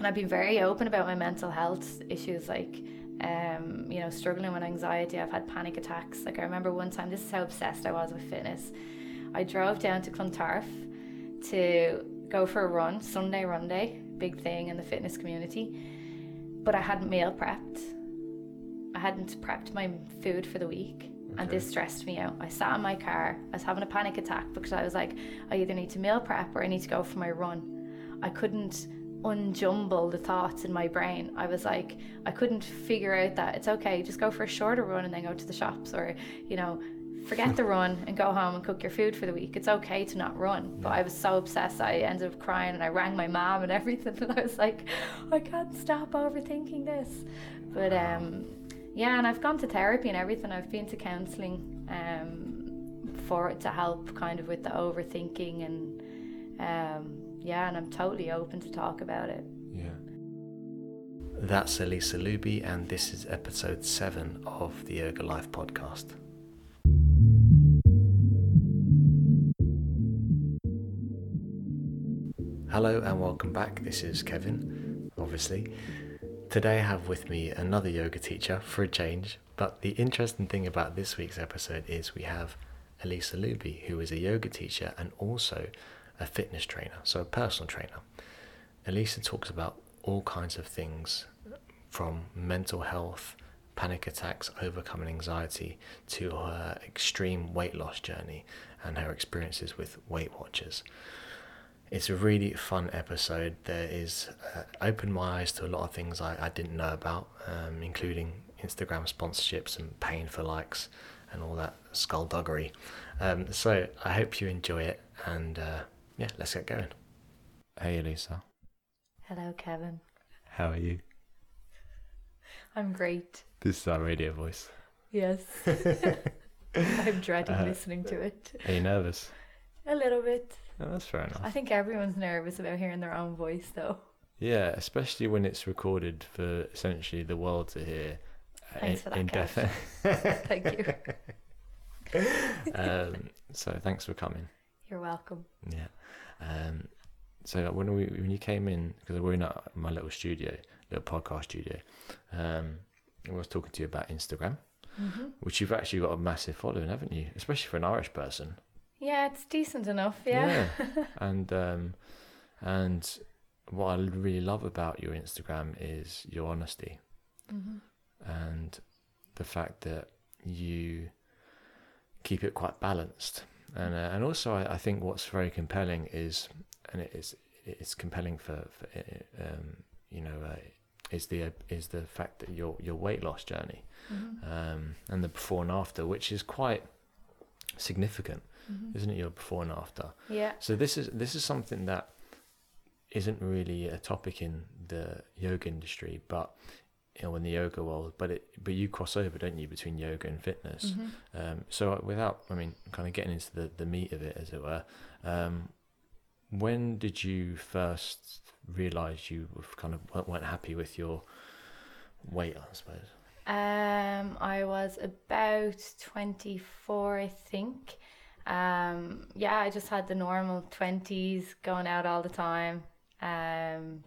And I've been very open about my mental health issues, like, um, you know, struggling with anxiety. I've had panic attacks. Like, I remember one time, this is how obsessed I was with fitness. I drove down to Clontarf to go for a run, Sunday run day, big thing in the fitness community. But I hadn't meal prepped. I hadn't prepped my food for the week. And this stressed me out. I sat in my car. I was having a panic attack because I was like, I either need to meal prep or I need to go for my run. I couldn't unjumble the thoughts in my brain. I was like, I couldn't figure out that it's okay, just go for a shorter run and then go to the shops or, you know, forget the run and go home and cook your food for the week. It's okay to not run. But I was so obsessed, I ended up crying and I rang my mom and everything. And I was like, I can't stop overthinking this. But um, yeah, and I've gone to therapy and everything. I've been to counselling um, for it to help kind of with the overthinking and um, yeah, and I'm totally open to talk about it. Yeah. That's Elisa Luby, and this is episode seven of the Yoga Life podcast. Hello and welcome back. This is Kevin, obviously. Today I have with me another yoga teacher for a change, but the interesting thing about this week's episode is we have Elisa Luby, who is a yoga teacher and also a fitness trainer, so a personal trainer. Elisa talks about all kinds of things from mental health, panic attacks, overcoming anxiety, to her extreme weight loss journey and her experiences with Weight Watchers. It's a really fun episode. There is uh, opened my eyes to a lot of things I, I didn't know about, um, including Instagram sponsorships and paying for likes and all that skullduggery. Um, so I hope you enjoy it, and uh, yeah, let's get going. Hey, Elisa, Hello, Kevin. how are you? I'm great. This is our radio voice. Yes. I'm dreading Uh, listening to it. Are you nervous? A little bit. No, that's fair enough. I think everyone's nervous about hearing their own voice, though. Yeah, especially when it's recorded for essentially the world to hear. uh, Thanks for that, Kev. indefin- Thank you. um, so thanks for coming. You're welcome. Yeah. Um, so when we when you came in, because we're in uh, my little studio, little podcast studio, um, I was talking to you about Instagram, hmm which you've actually got a massive following, haven't you? Especially for an Irish person. Yeah, it's decent enough. Yeah. and um, and what I really love about your Instagram is your honesty hmm and the fact that you keep it quite balanced. And uh, and also, I, I think what's very compelling is, and it is it's compelling for, for uh, um, you know, uh, is the is the fact that your your weight loss journey hmm um, and the before and after, which is quite significant, hmm isn't it? Your before and after. Yeah. So this is this is something that isn't really a topic in the yoga industry, but you know, in the yoga world. But it but you cross over, don't you, between yoga and fitness? hmm Um, so without, I mean, kind of getting into the the meat of it, as it were. Um, when did you first realize you were kind of weren't- weren't happy with your weight? I suppose. Um, I was about 24, I think. Um, yeah, I just had the normal 20s, going out all the time, um,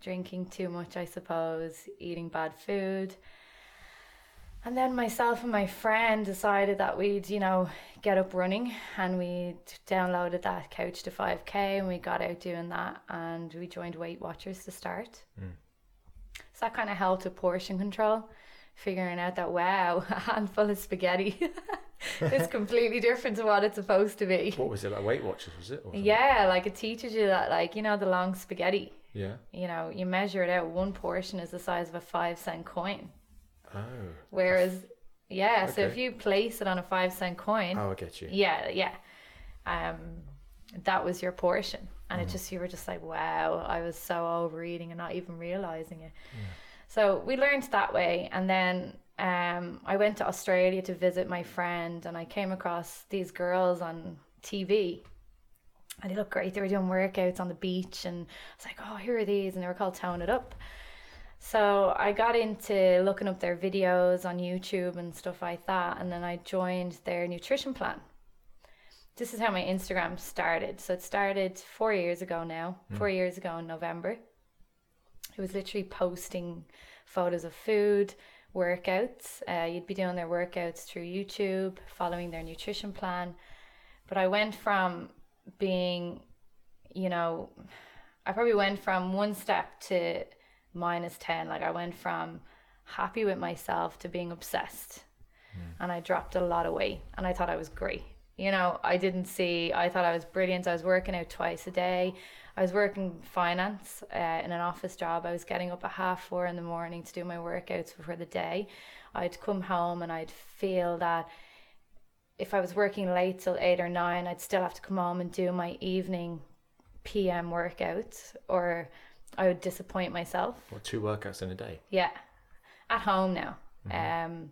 drinking too much, I suppose, eating bad food. And then myself and my friend decided that we'd, you know, get up running and we downloaded that Couch to 5K and we got out doing that and we joined Weight Watchers to start. Mm. So that kind of helped with portion control figuring out that wow, a handful of spaghetti is completely different to what it's supposed to be. What was it like? Weight Watchers was it? Yeah, like it teaches you that, like you know, the long spaghetti. Yeah. You know, you measure it out. One portion is the size of a five cent coin. Oh. Whereas, yeah, so if you place it on a five cent coin, Oh, I get you. yeah, yeah, um, that was your portion, and it Mhm. just you were just like, wow, I was so overeating and not even realizing it. So we learned that way, and then um, I went to Australia to visit my friend, and I came across these girls on TV. And they looked great. They were doing workouts on the beach, and I was like, "Oh, here are these," and they were called "Tone It Up." So I got into looking up their videos on YouTube and stuff like that, and then I joined their nutrition plan. This is how my Instagram started. So it started four years ago now, four years ago in November. it was literally posting photos of food, workouts. Uh, you'd be doing their workouts through YouTube, following their nutrition plan. But I went from being, you know, I probably went from one step to minus 10. Like I went from happy with myself to being obsessed. And I dropped a lot of weight and I thought I was great. You know, I didn't see, I thought I was brilliant. I was working out twice a day. I was working finance uh, in an office job. I was getting up at half four in the morning to do my workouts before the day. I'd come home and I'd feel that if I was working late till eight or nine, I'd still have to come home and do my evening PM workout or I would disappoint myself. What two workouts in a day? Yeah, at home now. Um,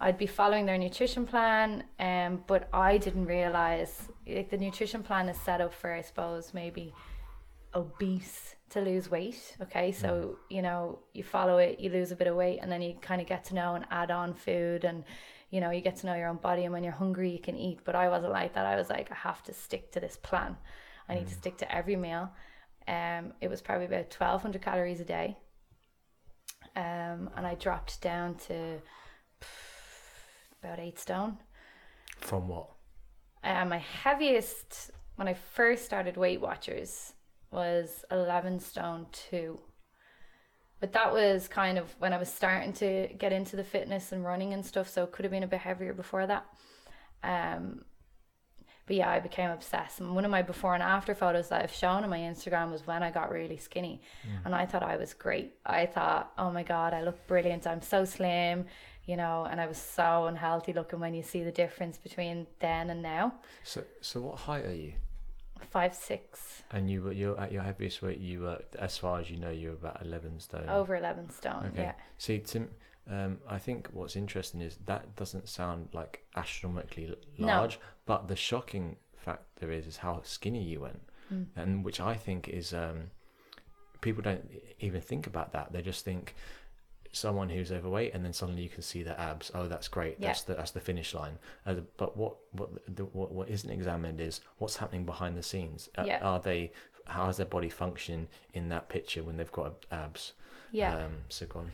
I'd be following their nutrition plan, um, but I didn't realize like the nutrition plan is set up for, I suppose, maybe obese to lose weight. Okay, so you know you follow it, you lose a bit of weight, and then you kind of get to know and add on food, and you know you get to know your own body, and when you're hungry, you can eat. But I wasn't like that. I was like, I have to stick to this plan. I need to stick to every meal. Um, it was probably about twelve hundred calories a day um, and I dropped down to about eight stone. From what? Uh, my heaviest when I first started Weight Watchers was 11 stone 2. But that was kind of when I was starting to get into the fitness and running and stuff, so it could have been a bit heavier before that. Um, but yeah, I became obsessed. And one of my before and after photos that I've shown on my Instagram was when I got really skinny. And I thought I was great. I thought, oh my God, I look brilliant. I'm so slim, you know, and I was so unhealthy looking when you see the difference between then and now. So, so what height are you? Five, six, And you were you're at your heaviest weight. You were, as far as you know, you were about eleven stone. over 11 stone. Okay. Yeah. See, Tim, um, I think what's interesting is that doesn't sound like astronomically l- No. large, but the shocking factor is is how skinny you went, Mm. and which I think is um, people don't even think about that. They just think someone who's overweight, and then suddenly you can see their abs. Oh, that's great. Yeah. That's the that's the finish line. Uh, but what what the, what what isn't examined is what's happening behind the scenes. Uh, Yeah. Are they? How is their body function in that picture when they've got abs? Yeah. Um, so go on.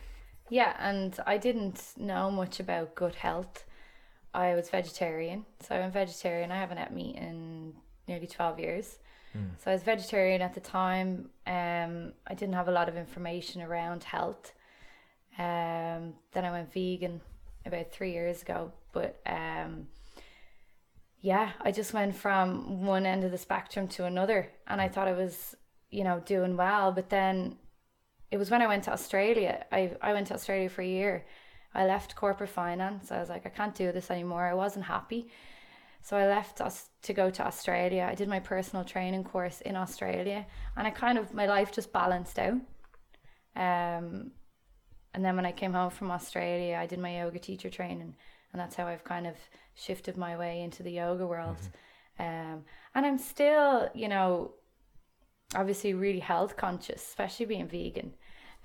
Yeah, and I didn't know much about gut health. I was vegetarian, so I'm vegetarian. I haven't had meat in nearly 12 years. So I was vegetarian at the time. Um, I didn't have a lot of information around health. Um, then I went vegan about three years ago. But um, yeah, I just went from one end of the spectrum to another, and I thought I was, you know, doing well. But then it was when I went to Australia. I I went to Australia for a year. I left corporate finance. I was like, I can't do this anymore. I wasn't happy. So I left us to go to Australia. I did my personal training course in Australia, and I kind of my life just balanced out. Um, and then when I came home from Australia, I did my yoga teacher training, and that's how I've kind of shifted my way into the yoga world. Um, and I'm still, you know, obviously really health conscious, especially being vegan.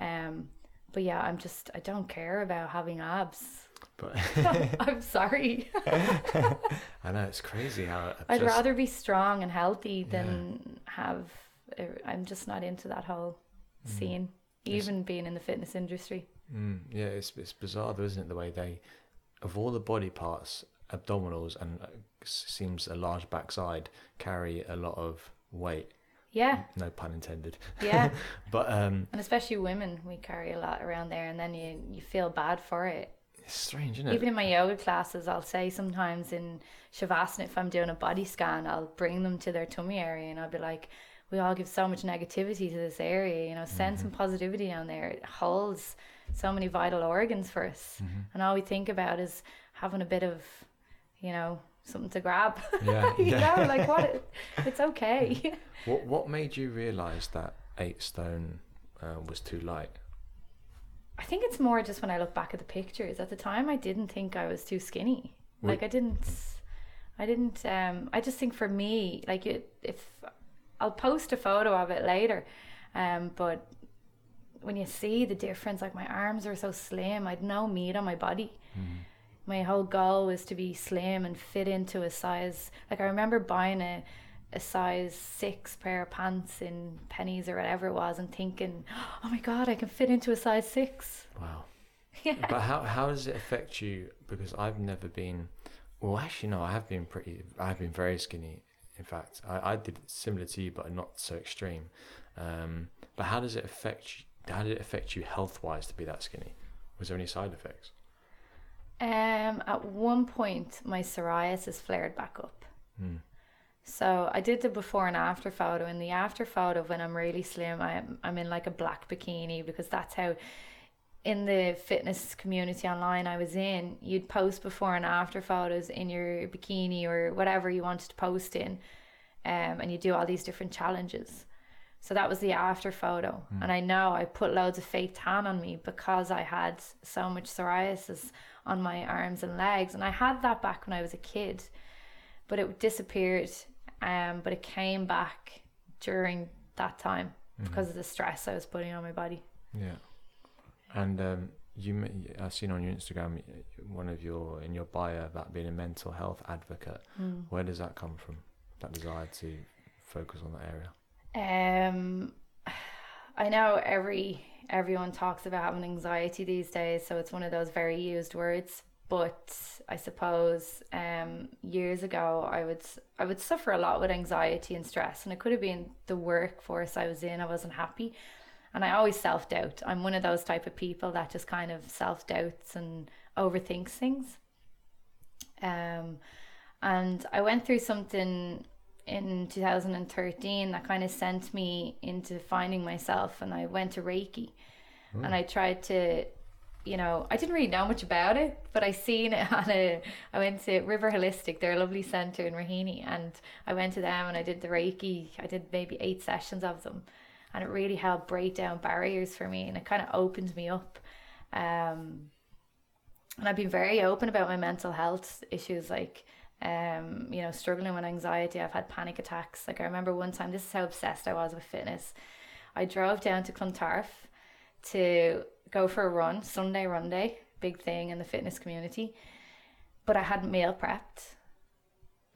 Um, but yeah, I'm just I don't care about having abs. But I'm sorry. I know it's crazy how I'd just- rather be strong and healthy than have. I'm just not into that whole scene, even being in the fitness industry. Mm, yeah, it's it's bizarre though, isn't it? The way they, of all the body parts, abdominals and uh, seems a large backside carry a lot of weight. Yeah, No pun intended. yeah, But um, and especially women, we carry a lot around there, and then you you feel bad for it. it's strange, isn't it? Even in my yoga classes, I'll say sometimes in Shavasana, if I'm doing a body scan, I'll bring them to their tummy area and I'll be like, we all give so much negativity to this area, you know, send some positivity down there. It holds so many vital organs for us. And all we think about is having a bit of, you know, something to grab. Yeah, you yeah. know, like what? It's okay. What what made you realise that eight stone uh, was too light? I think it's more just when I look back at the pictures. At the time, I didn't think I was too skinny. Like I didn't, I didn't. Um, I just think for me, like it, if I'll post a photo of it later, um, but when you see the difference, like my arms are so slim, I'd no meat on my body. My whole goal was to be slim and fit into a size. Like I remember buying a a size six pair of pants in Penneys or whatever it was and thinking, oh my God, I can fit into a size six. Wow. Yeah. But how how does it affect you? Because I've never been. Well, actually, no. I have been pretty. I've been very skinny. In fact, I, I did similar to you, but not so extreme. Um, but how does it affect you? How did it affect you health wise to be that skinny? Was there any side effects? Um, at one point, my psoriasis flared back up. Hmm. So I did the before and after photo. In the after photo, when I'm really slim, I'm I'm in like a black bikini because that's how. In the fitness community online I was in, you'd post before and after photos in your bikini or whatever you wanted to post in, um, and you do all these different challenges. So that was the after photo, and I know I put loads of fake tan on me because I had so much psoriasis on my arms and legs, and I had that back when I was a kid but it disappeared. Um, but it came back during that time because of the stress I was putting on my body. Yeah. And um, you, I've seen on your Instagram one of your in your bio about being a mental health advocate. Where does that come from? That desire to focus on that area. Um, I know every everyone talks about having anxiety these days, so it's one of those very used words. But I suppose um, years ago, I would I would suffer a lot with anxiety and stress, and it could have been the workforce I was in. I wasn't happy, and I always self doubt. I'm one of those type of people that just kind of self doubts and overthinks things. Um, and I went through something in 2013 that kind of sent me into finding myself, and I went to Reiki, and I tried to you know, I didn't really know much about it, but I seen it on a. I went to River Holistic, they're a lovely centre in Raheny, and I went to them and I did the Reiki. I did maybe eight sessions of them, and it really helped break down barriers for me, and it kind of opened me up. Um, and I've been very open about my mental health issues, like um, you know, struggling with anxiety. I've had panic attacks. Like I remember one time, this is how obsessed I was with fitness. I drove down to Clontarf to go for a run, Sunday run day, big thing in the fitness community. But I hadn't meal prepped.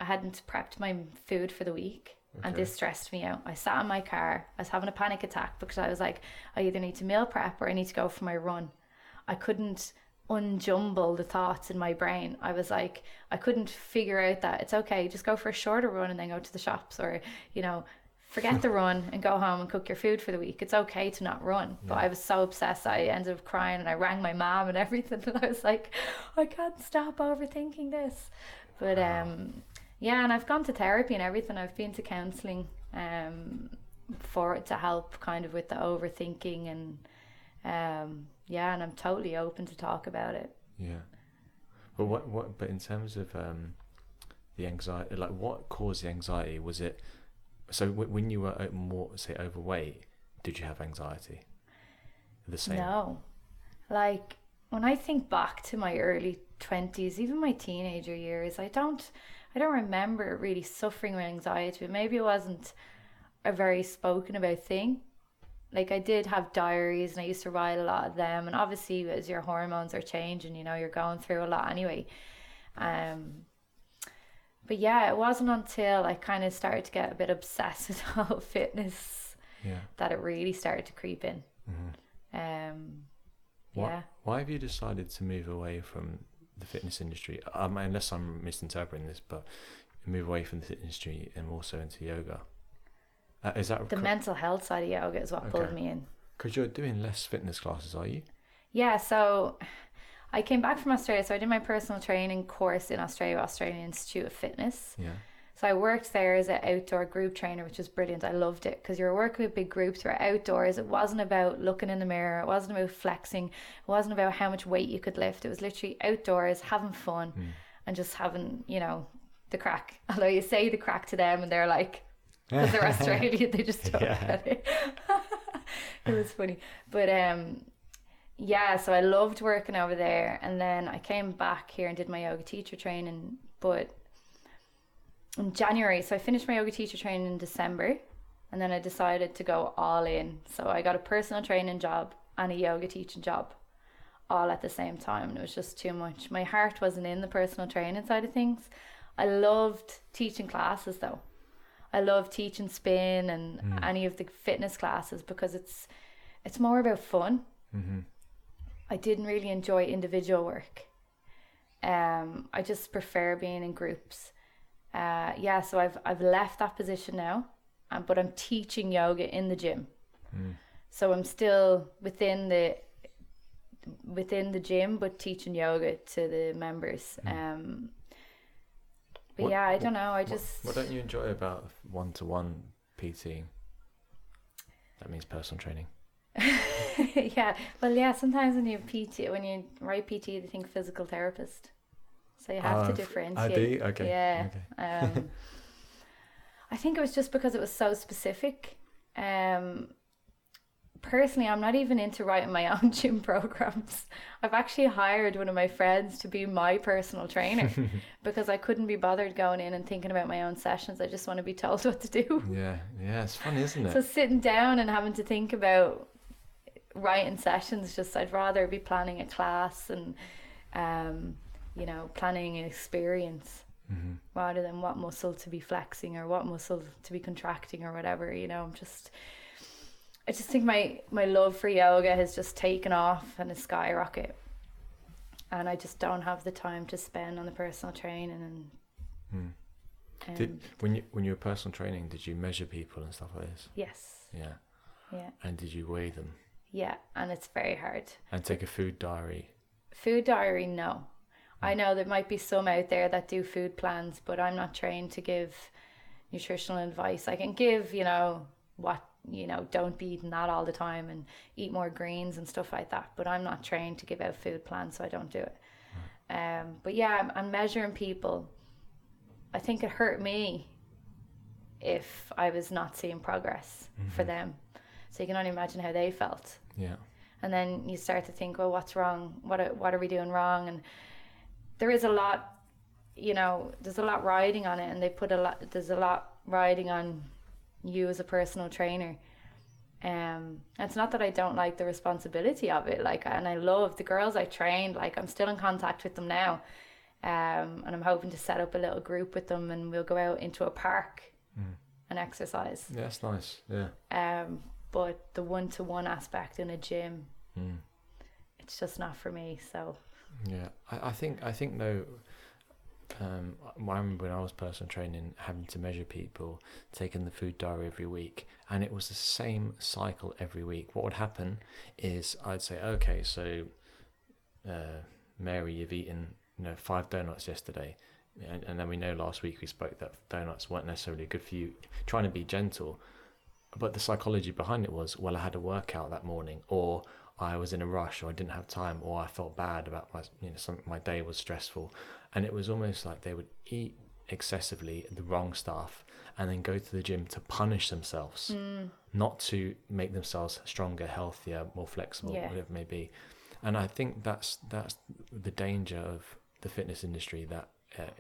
I hadn't prepped my food for the week. And this stressed me out. I sat in my car. I was having a panic attack because I was like, I either need to meal prep or I need to go for my run. I couldn't unjumble the thoughts in my brain. I was like, I couldn't figure out that it's okay, just go for a shorter run and then go to the shops or, you know, forget the run and go home and cook your food for the week. It's okay to not run. But I was so obsessed, I ended up crying and I rang my mom and everything. And I was like, I can't stop overthinking this. But um, yeah, and I've gone to therapy and everything. I've been to counselling um, for it to help kind of with the overthinking and um, yeah, and I'm totally open to talk about it. Yeah. But what what? But in terms of um, the anxiety, like what caused the anxiety? Was it so w- when you were uh, more say overweight? Did you have anxiety? The same. No. Like when I think back to my early 20s, even my teenager years, I don't I don't remember really suffering with anxiety, but maybe it wasn't a very spoken about thing. Like I did have diaries and I used to write a lot of them and obviously as your hormones are changing, you know, you're going through a lot anyway. Um but yeah, it wasn't until I kind of started to get a bit obsessed with whole fitness Yeah. that it really started to creep in. Mhm. Um, Why, yeah. why have you decided to move away from the fitness industry? Um, unless I'm misinterpreting this, but move away from the fitness industry and also into yoga. Uh, is that The mental health side of yoga is what pulled Okay. me in. because you're doing less fitness classes, are you? Yeah, so I came back from Australia, so I did my personal training course in Australia, Australian Institute of Fitness. Yeah. So I worked there as an outdoor group trainer, which was brilliant. I loved it because you were working with big groups, were outdoors. It wasn't about looking in the mirror, it wasn't about flexing, it wasn't about how much weight you could lift. It was literally outdoors, having fun, and just having, you know, the crack. Although you say the crack to them and they're like, because they're Australian, they just don't Yeah. get it. it was funny. But um yeah, so I loved working over there and then I came back here and did my yoga teacher training, but in January, so I finished my yoga teacher training in December and then I decided to go all in. So I got a personal training job and a yoga teaching job all at the same time and it was just too much. My heart wasn't in the personal training side of things. I loved teaching classes though. I love teaching spin and Mm. any of the fitness classes because it's it's more about fun. Mm-hmm. I didn't really enjoy individual work. Um, I just prefer being in groups. Uh, yeah, so I've I've left that position now, um, but I'm teaching yoga in the gym. Mm. So I'm still within the within the gym, but teaching yoga to the members. Um, but What- yeah, I don't know. I just What, don't you enjoy about one to one PT? That means personal training. yeah. Well, yeah. Sometimes when you PT, when you write PT, they think physical therapist. So you have Oh, to differentiate. I do. Okay. Yeah. Okay. Um, I think it was just because it was so specific. Um, personally, I'm not even into writing my own gym programs. I've actually hired one of my friends to be my personal trainer because I couldn't be bothered going in and thinking about my own sessions. I just want to be told what to do. Yeah. Yeah. It's fun, isn't it? So sitting down and having to think about writing sessions, just I'd rather be planning a class and, um, you know, planning an experience mm-hmm. rather than what muscle to be flexing or what muscle to be contracting or whatever. You know, I'm just. I just think my my love for yoga has just taken off and a skyrocket, and I just don't have the time to spend on the personal training and. Mm. Um, Did when you when you were personal training, did you measure people and stuff like this? yes, Yeah. yeah, And did you weigh them yeah, and it's very hard. and take a food diary? Food diary, no. I know there might be some out there that do food plans, but I'm not trained to give nutritional advice. I can give, you know, what, you know, don't be eating that all the time and eat more greens and stuff like that. But I'm not trained to give out food plans, so I don't do it. Um, but yeah, I'm, I'm measuring people. I think it hurt me if I was not seeing progress for them. So you can only imagine how they felt Yeah. and then you start to think well what's wrong what are, what are we doing wrong and there is a lot you know there's a lot riding on it and they put a lot there's a lot riding on you as a personal trainer um it's not that I don't like the responsibility of it like and I love the girls I trained like I'm still in contact with them now um and I'm hoping to set up a little group with them and we'll go out into a park Mm. and exercise Yeah, that's nice. Yeah. um but the one-to-one aspect in a gym Mm. it's just not for me. So Yeah, I, I think I think though. Um, I remember when I was personal training, having to measure people, taking the food diary every week, and it was the same cycle every week. What would happen is I'd say, okay, so uh, Mary, you've eaten you know five donuts yesterday, and, and then we know last week we spoke that donuts weren't necessarily good for you. Trying to be gentle, but the psychology behind it was, well, I had a workout that morning, or I was in a rush, or I didn't have time, or I felt bad about my, you know, some my day was stressful, and it was almost like they would eat excessively the wrong stuff, and then go to the gym to punish themselves, mm, not to make themselves stronger, healthier, more flexible, Yeah. whatever it may be. And I think that's that's the danger of the fitness industry that uh,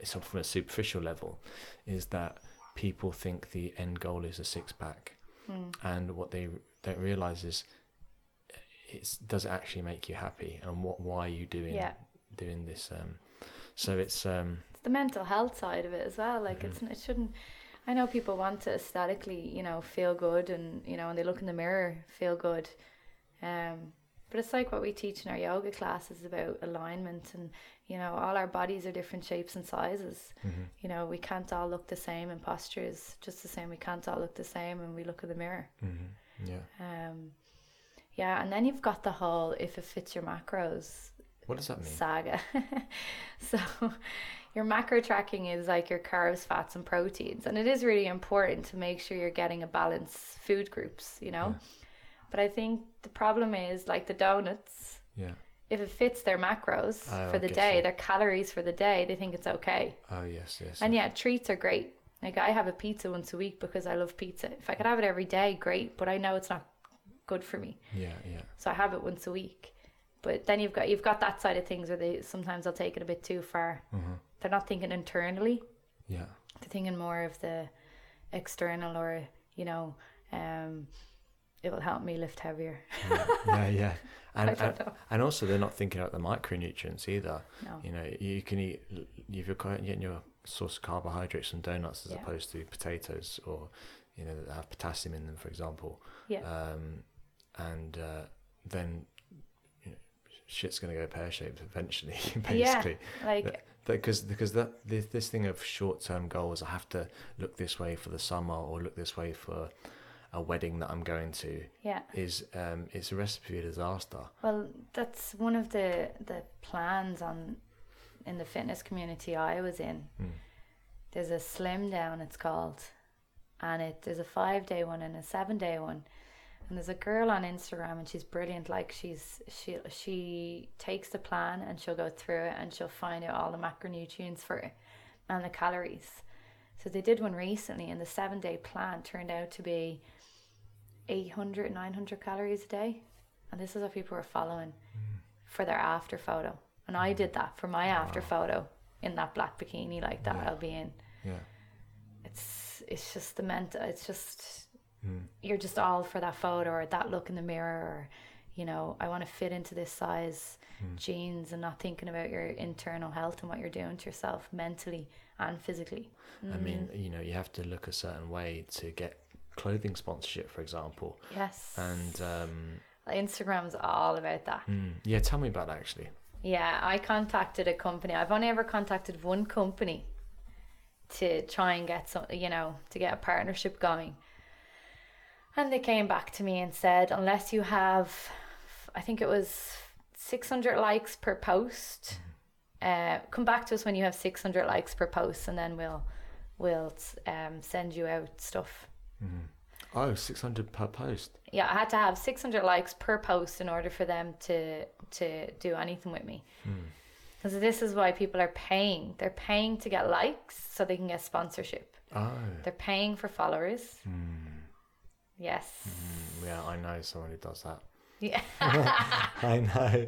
it's from a superficial level, is that people think the end goal is a six pack, mm, and what they don't realize is it does it actually make you happy, and what why are you doing Yeah. doing this? Um, so it's um, it's the mental health side of it as well. Like Mhm. it's it shouldn't. I know people want to aesthetically, you know, feel good, and you know, when they look in the mirror, feel good. Um, but it's like what we teach in our yoga classes about alignment, and you know, all our bodies are different shapes and sizes. mhm, You know, we can't all look the same in postures, just the same. We can't all look the same when we look in the mirror. mhm, yeah. Um, yeah, and then you've got the whole if it fits your macros What does that mean? saga. so your macro tracking is like your carbs, fats, and proteins, and it is really important to make sure you're getting a balanced food groups. You know, Yeah. but I think the problem is like the donuts. Yeah. If it fits their macros Oh, for the day, so. their calories for the day, they think it's okay. Oh yes, yes. And yes. yeah, treats are great. Like I have a pizza once a week because I love pizza. If I could have it every day, great. But I know it's not good for me, Yeah, yeah. so I have it once a week. But then you've got you've got that side of things where they sometimes they'll take it a bit too far. Mhm. They're not thinking internally; Yeah. they're thinking more of the external, or you know, um, it will help me lift heavier. yeah, yeah. And, don't and, know. and also, they're not thinking about the micronutrients either. No. You know, you can eat, if you're quite- getting your source of carbohydrates from donuts as Yeah. opposed to potatoes or, you know, that have potassium in them, for example. Yeah. Um, and uh, then you know, shit's going to go pear shaped eventually, basically. Yeah, Like Because because that this, this thing of short term goals, I have to look this way for the summer or look this way for a wedding that I'm going to yeah. is um, it's a recipe for disaster. Well, that's one of the the plans on in the fitness community I was in. Mm. There's a slim down it's called, and it there's a five day one and a seven day one, and there's a girl on Instagram and she's brilliant. Like she's she she takes the plan and she'll go through it and she'll find out all the macronutrients for it and the calories. So they did one recently, and the seven day plan turned out to be 800, 900 calories a day. And this is what people were following mm. for their after photo. And I mm. did that for my after photo in that black bikini like that Yeah. I'll be in. Yeah. It's it's just the mental it's just Mm. you're just all for that photo or that look in the mirror or you know, I want to fit into this size Mm. jeans and not thinking about your internal health and what you're doing to yourself mentally and physically. I mean, you know, you have to look a certain way to get clothing sponsorship, for example. Yes. And um, Instagram's all about that. mm, yeah, tell me about that actually. Yeah, I contacted a company. I've only ever contacted one company to try and get some, you know, to get a partnership going. And they came back to me and said, unless you have, I think it was 600 likes per post, uh, come back to us when you have 600 likes per post, and then we'll we'll um, send you out stuff. Oh, 600 per post. Yeah, I had to have 600 likes per post in order for them to to do anything with me. Because this is why people are paying. They're paying to get likes so they can get sponsorship. Oh, They're paying for followers. Yes. mm, yeah, I know someone who does that. Yeah. I know.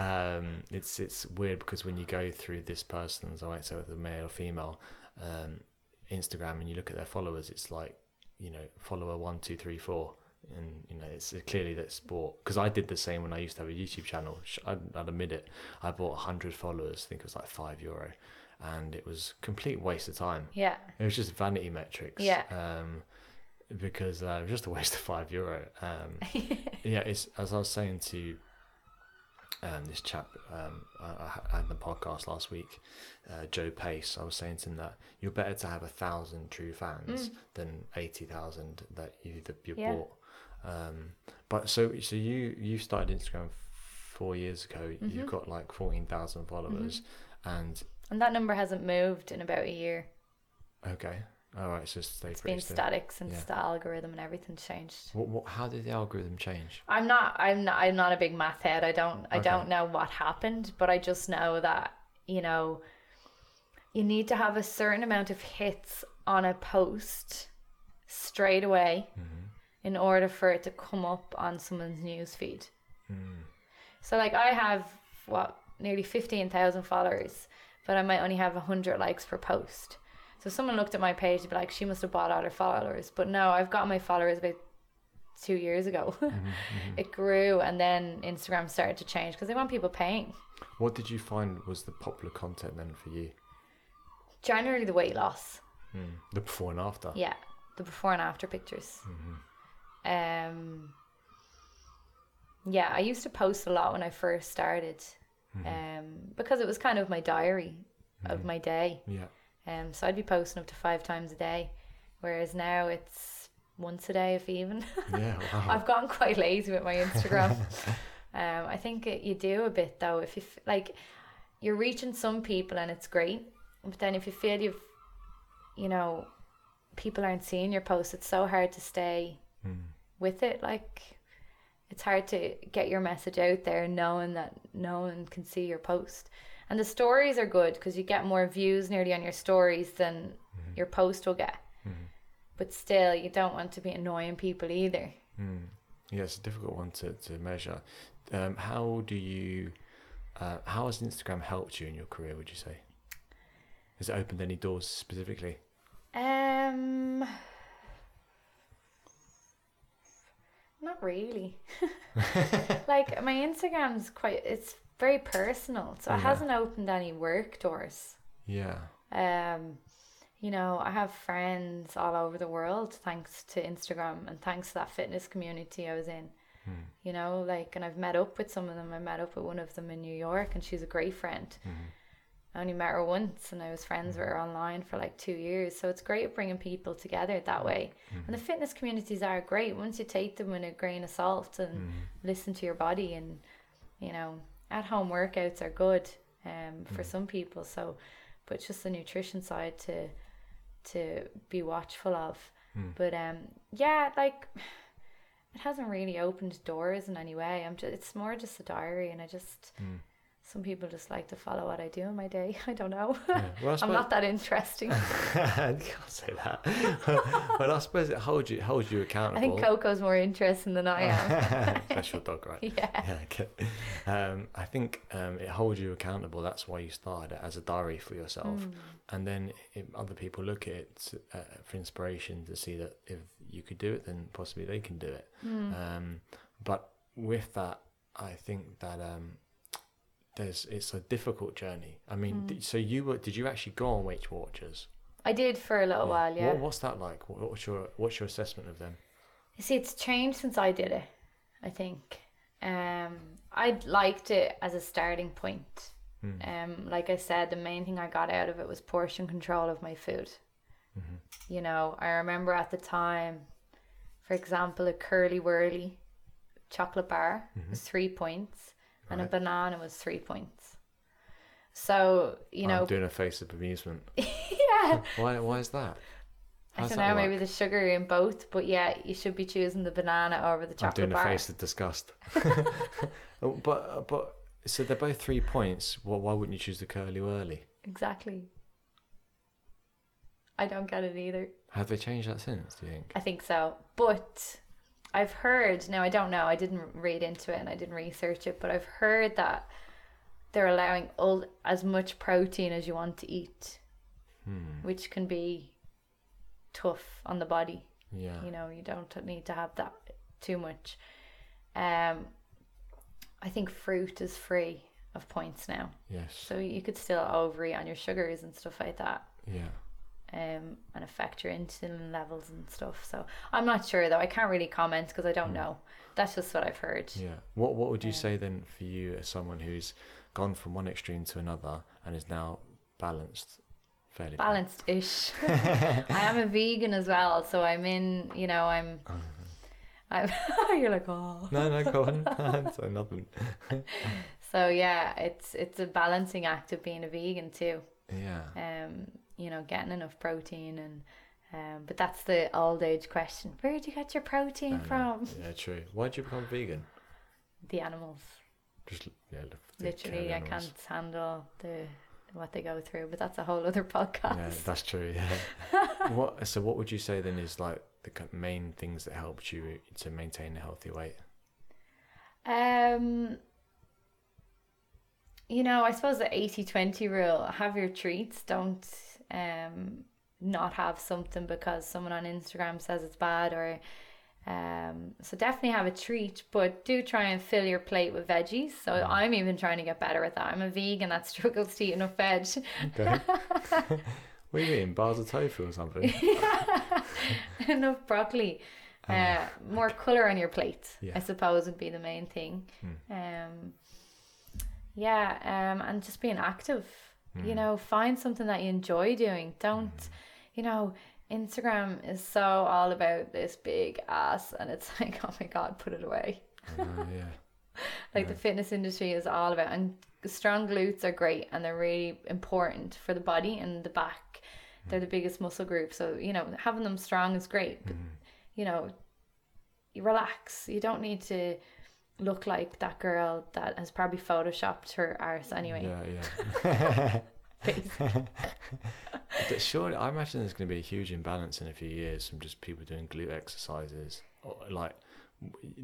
Um, it's it's weird because when you go through this person's, I won't say whether male or female, um, Instagram, and you look at their followers, it's like you know follower one, two, three, four, and you know it's clearly that sport. Because I did the same when I used to have a YouTube channel. I'd, I'd admit it. I bought hundred followers. I think it was like five euro, and it was complete waste of time. yeah. It was just vanity metrics. Yeah. Um, because uh, it was just a waste of five euro. Um, yeah, it's as I was saying to um, this chap um, I, I had the podcast last week, uh, Joe Pace. I was saying to him that you're better to have a thousand true fans than eighty thousand that you that you Yeah. bought. Um, but so so you you started Instagram four years ago. You've got like fourteen thousand followers, and And that number hasn't moved in about a year. okay, all right, so It's pretty been still. static since Yeah. the algorithm and everything's changed. What, what, how did the algorithm change? I'm not I'm not I'm not a big math head. I don't I Okay. don't know what happened, but I just know that, you know, you need to have a certain amount of hits on a post straight away mm-hmm. in order for it to come up on someone's news feed. Mm. So like I have what nearly 15,000 followers, but I might only have 100 likes per post. So someone looked at my page, they'd be like, she must have bought all her followers. But no, I've got my followers about two years ago. Mm-hmm, mm-hmm. it grew, and then Instagram started to change because they want people paying. What did you find was the popular content then for you? Generally, the weight loss. Hmm, the before and after. Yeah, the before and after pictures. Mm-hmm. Um, yeah, I used to post a lot when I first started, um, because it was kind of my diary of my day. Yeah. Um, so I'd be posting up to five times a day, whereas now it's once a day, if even. Yeah. Wow. I've gotten quite lazy with my Instagram. um, I think it, you do a bit though. If you f- like, you're reaching some people and it's great, but then if you feel you've, you know, people aren't seeing your posts, it's so hard to stay with it. Like, it's hard to get your message out there knowing that no one can see your post. And the stories are good because you get more views nearly on your stories than your post will get. But still, you don't want to be annoying people either. Yeah, it's a difficult one to, to measure. Um, how do you, uh, how has Instagram helped you in your career, would you say? Has it opened any doors specifically? Um, Not really. like my Instagram's quite it's very personal, so it hasn't opened any work doors. Yeah. Um, you know, I have friends all over the world thanks to Instagram and thanks to that fitness community I was in. Hmm. You know, like, and I've met up with some of them. I met up with one of them in New York, and she's a great friend. Mm-hmm. I only met her once, and I was friends with her online for like two years. So it's great bringing people together that way. Mm-hmm. And the fitness communities are great once you take them with a grain of salt and Mm-hmm. listen to your body. And you know, at home workouts are good um, for Mm. some people. So, but just the nutrition side to to be watchful of. Mm. But um, yeah, like it hasn't really opened doors in any way. I'm just it's more just a diary, and I just Mm. Some people just like to follow what I do in my day. I don't know. Yeah. Well, I I'm not that interesting. you can't say that. but I suppose it holds you holds you accountable. I think Coco's more interesting than I am. That's your dog, right? yeah. Yeah, okay. Um, I think um, it holds you accountable. That's why you started it as a diary for yourself, Mm. and then if other people look at it uh, for inspiration to see that if you could do it, then possibly they can do it. Mm. Um, but with that, I think that um, there's it's a difficult journey. I mean, Mm. d- so you were did you actually go on Weight Watchers? I did for a little while, yeah. What, what's that like? What, what's your what's your assessment of them? You see, it's changed since I did it. I think. Um, I liked it as a starting point. Hmm. Um, like I said, the main thing I got out of it was portion control of my food. Mm-hmm. You know, I remember at the time, for example, a Curly Wurly chocolate bar was three points, and a Mm-hmm. Banana was three points. So you know, I'm doing a face of amusement. yeah. Why why is that? I don't know, maybe the sugar in both, but yeah, you should be choosing the banana over the chocolate. I'm doing bar. a face of disgust. Oh, but but so they're both three points. Well, why wouldn't you choose the Curly Wurly? Exactly. I don't get it either. Have they changed that since? Do you think? I think so. But I've heard, now I don't know, I didn't read into it and I didn't research it, but I've heard that they're allowing all, as much protein as you want to eat, Hmm. which can be tough on the body. Yeah. You know, you don't need to have that too much. Um, I think fruit is free of points now. Yes. So you could still overeat on your sugars and stuff like that. Yeah. Um, and affect your insulin levels and stuff. So I'm not sure though. I can't really comment because I don't know. That's just what I've heard. Mm. Yeah. What What would you say then for you as someone who's gone from one extreme to another and is now balanced, fairly Balanced ish. I am a vegan as well, so I'm in. You know, I'm. I'm. you're like oh. No, no, go on. so nothing. So yeah, it's it's a balancing act of being a vegan too. Yeah. Um, you know, getting enough protein and. Um, but that's the old age question. Where do you get your protein from? Yeah, true. Why did you become vegan? The animals. Just yeah, Literally, I can't handle the what they go through. But that's a whole other podcast. Yeah, that's true. Yeah. what? So, what would you say then is like the main things that helped you to maintain a healthy weight? Um, you know, I suppose the 80 20 rule have your treats. Don't um, not have something because someone on Instagram says it's bad or. Um, so definitely have a treat, but do try and fill your plate with veggies. So I'm even trying to get better at that. I'm a vegan that struggles to eat enough veg. Okay. what are you eating? Bars of tofu or something? enough broccoli. Uh, more color on your plate, Yeah. I suppose, would be the main thing. Um, yeah, um, and just being active. You hmm. know, find something that you enjoy doing. Don't, hmm. you know, Instagram is so all about this big ass, and it's like, oh my god, put it away. Know, yeah. Like the fitness industry is all about, and strong glutes are great, and they're really important for the body and the back. Hmm. They're the biggest muscle group, so you know having them strong is great. But you know, you relax. You don't need to look like that girl that has probably photoshopped her arse anyway. Yeah, yeah. Surely, I imagine there's going to be a huge imbalance in a few years from just people doing glute exercises, or like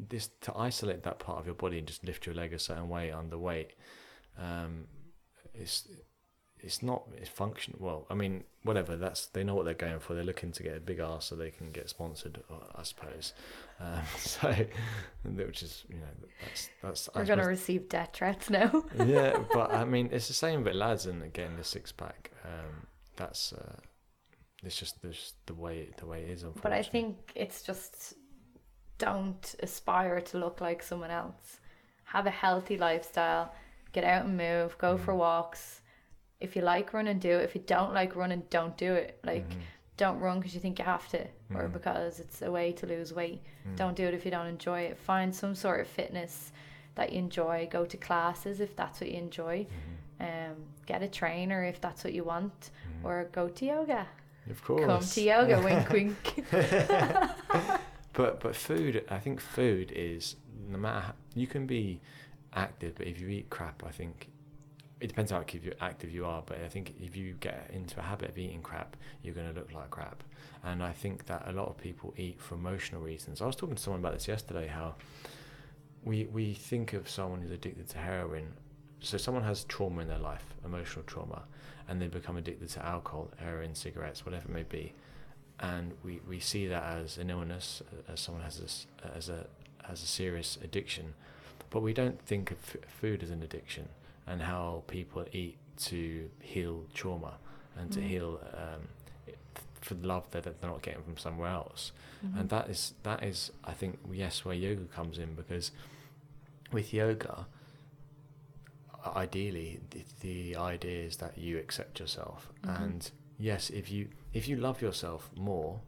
this to isolate that part of your body and just lift your leg a certain way underweight. Um, it's it's not it's function well i mean whatever that's they know what they're going for they're looking to get a big ass so they can get sponsored uh, i suppose um, so which is you know that's that's We're going to receive death threats now. yeah but i mean it's the same with lads and getting the six pack um that's uh it's just there's the way the way it is but I think it's just don't aspire to look like someone else. Have a healthy lifestyle. Get out and move. Go for walks. If you like running, do it. If you don't like running, don't do it. Like, mm-hmm. don't run because you think you have to or mm-hmm. because it's a way to lose weight. Mm. Don't do it if you don't enjoy it. Find some sort of fitness that you enjoy. Go to classes if that's what you enjoy. Mm-hmm. Um, get a trainer if that's what you want, mm. or go to yoga. of course Come to yoga, wink, wink. But but food, I think food is no matter how, you can be active, but if you eat crap, I think it depends how active you, active you are. But I think if you get into a habit of eating crap, you're going to look like crap. And I think that a lot of people eat for emotional reasons. I was talking to someone about this yesterday. How we we think of someone who's addicted to heroin. So someone has trauma in their life, emotional trauma, and they become addicted to alcohol, heroin, cigarettes, whatever it may be and we, we see that as an illness, uh, as someone has this as a has a serious addiction, but we don't think of f- food as an addiction and how people eat to heal trauma and to Mm. heal um, for the love that they're not getting from somewhere else, Mm-hmm. and that is that is I think yes where yoga comes in because with yoga. Ideally, the, the idea is that you accept yourself, Mhm. and yes, if you if you love yourself more,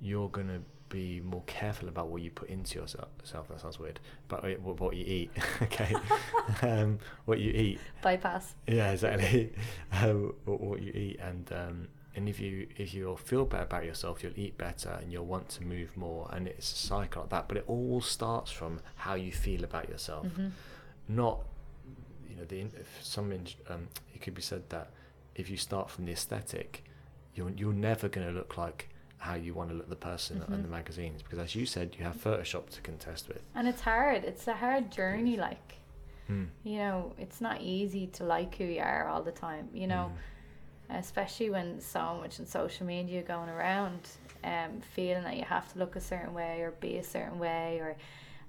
you're gonna be more careful about what you put into yourself. That sounds weird, but uh, what, what you eat. okay, um, what you eat. Bypass. Yeah, exactly. um, what, what you eat, and um, and if you if you'll feel better about yourself, you'll eat better, and you'll want to move more, and it's a cycle like that. But it all starts from how you feel about yourself, Mhm. not you know the if some um, it could be said that if you start from the aesthetic, you're you're never going to look like how you want to look the person in Mhm. the magazines because as you said you have Photoshop to contest with. And it's hard. It's a hard journey. Like, Mm. you know, it's not easy to like who you are all the time. You know, especially when so much in social media going around, um, feeling that you have to look a certain way or be a certain way, or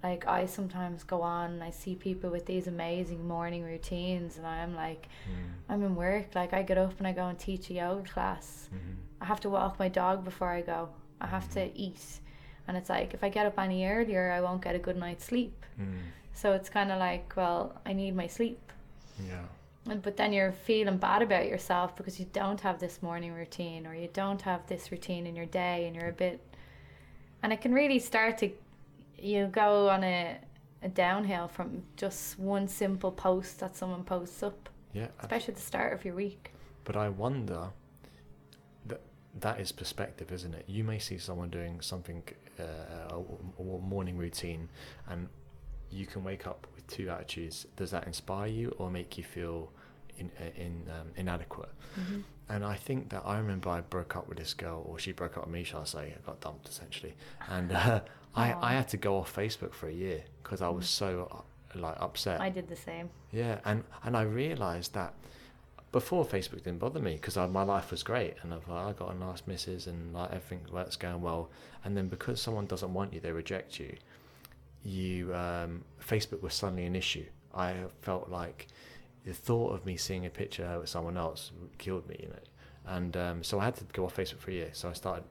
like I sometimes go on and I see people with these amazing morning routines, and I'm like, Mm. I'm in work. Like I get up and I go and teach a yoga class. Mhm. I have to walk my dog before I go. I have to eat. And it's like if I get up any earlier, I won't get a good night's sleep. Mm. So it's kind of like, well, I need my sleep. Yeah. And- But then you're feeling bad about yourself because you don't have this morning routine or you don't have this routine in your day and you're a bit. And it can really start to. You go on a, a downhill from just one simple post that someone posts up, Yeah. especially at the start of your week. But I wonder that that is perspective, isn't it? You may see someone doing something, uh, a, a morning routine, and you can wake up with two attitudes. Does that inspire you or make you feel in, in um, inadequate? Mm-hmm. And I think that I remember I broke up with this girl, or she broke up with me, shall I say? I got dumped essentially, and uh, I I had to go off Facebook for a year because I was so uh, like upset. I did the same. Yeah, and and I realised that before Facebook didn't bother me because my life was great and I've, I got a nice missus and like everything was going well. And then because someone doesn't want you, they reject you. You um, Facebook was suddenly an issue. I felt like the thought of me seeing a picture with someone else killed me, you know. And um, so I had to go off Facebook for a year. So I started,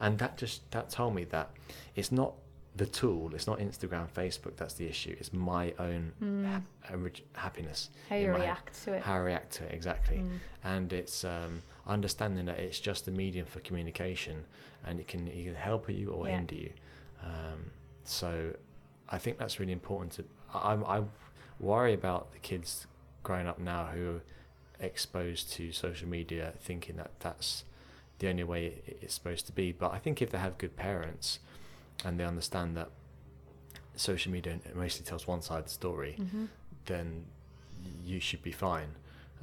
and that just that told me that it's not the tool, it's not Instagram, Facebook that's the issue. It's my own ha- happiness Mm. How you head. react to it. how I react to it exactly, Mm. and it's um, understanding that it's just a medium for communication, and it can either help you or Yeah. hinder you. Um, so, I think that's really important. To I I worry about the kids growing up now who are exposed to social media, thinking that that's the only way it's supposed to be. But I think if they have good parents, and they understand that social media mostly tells one side of the story, hmm then you should be fine.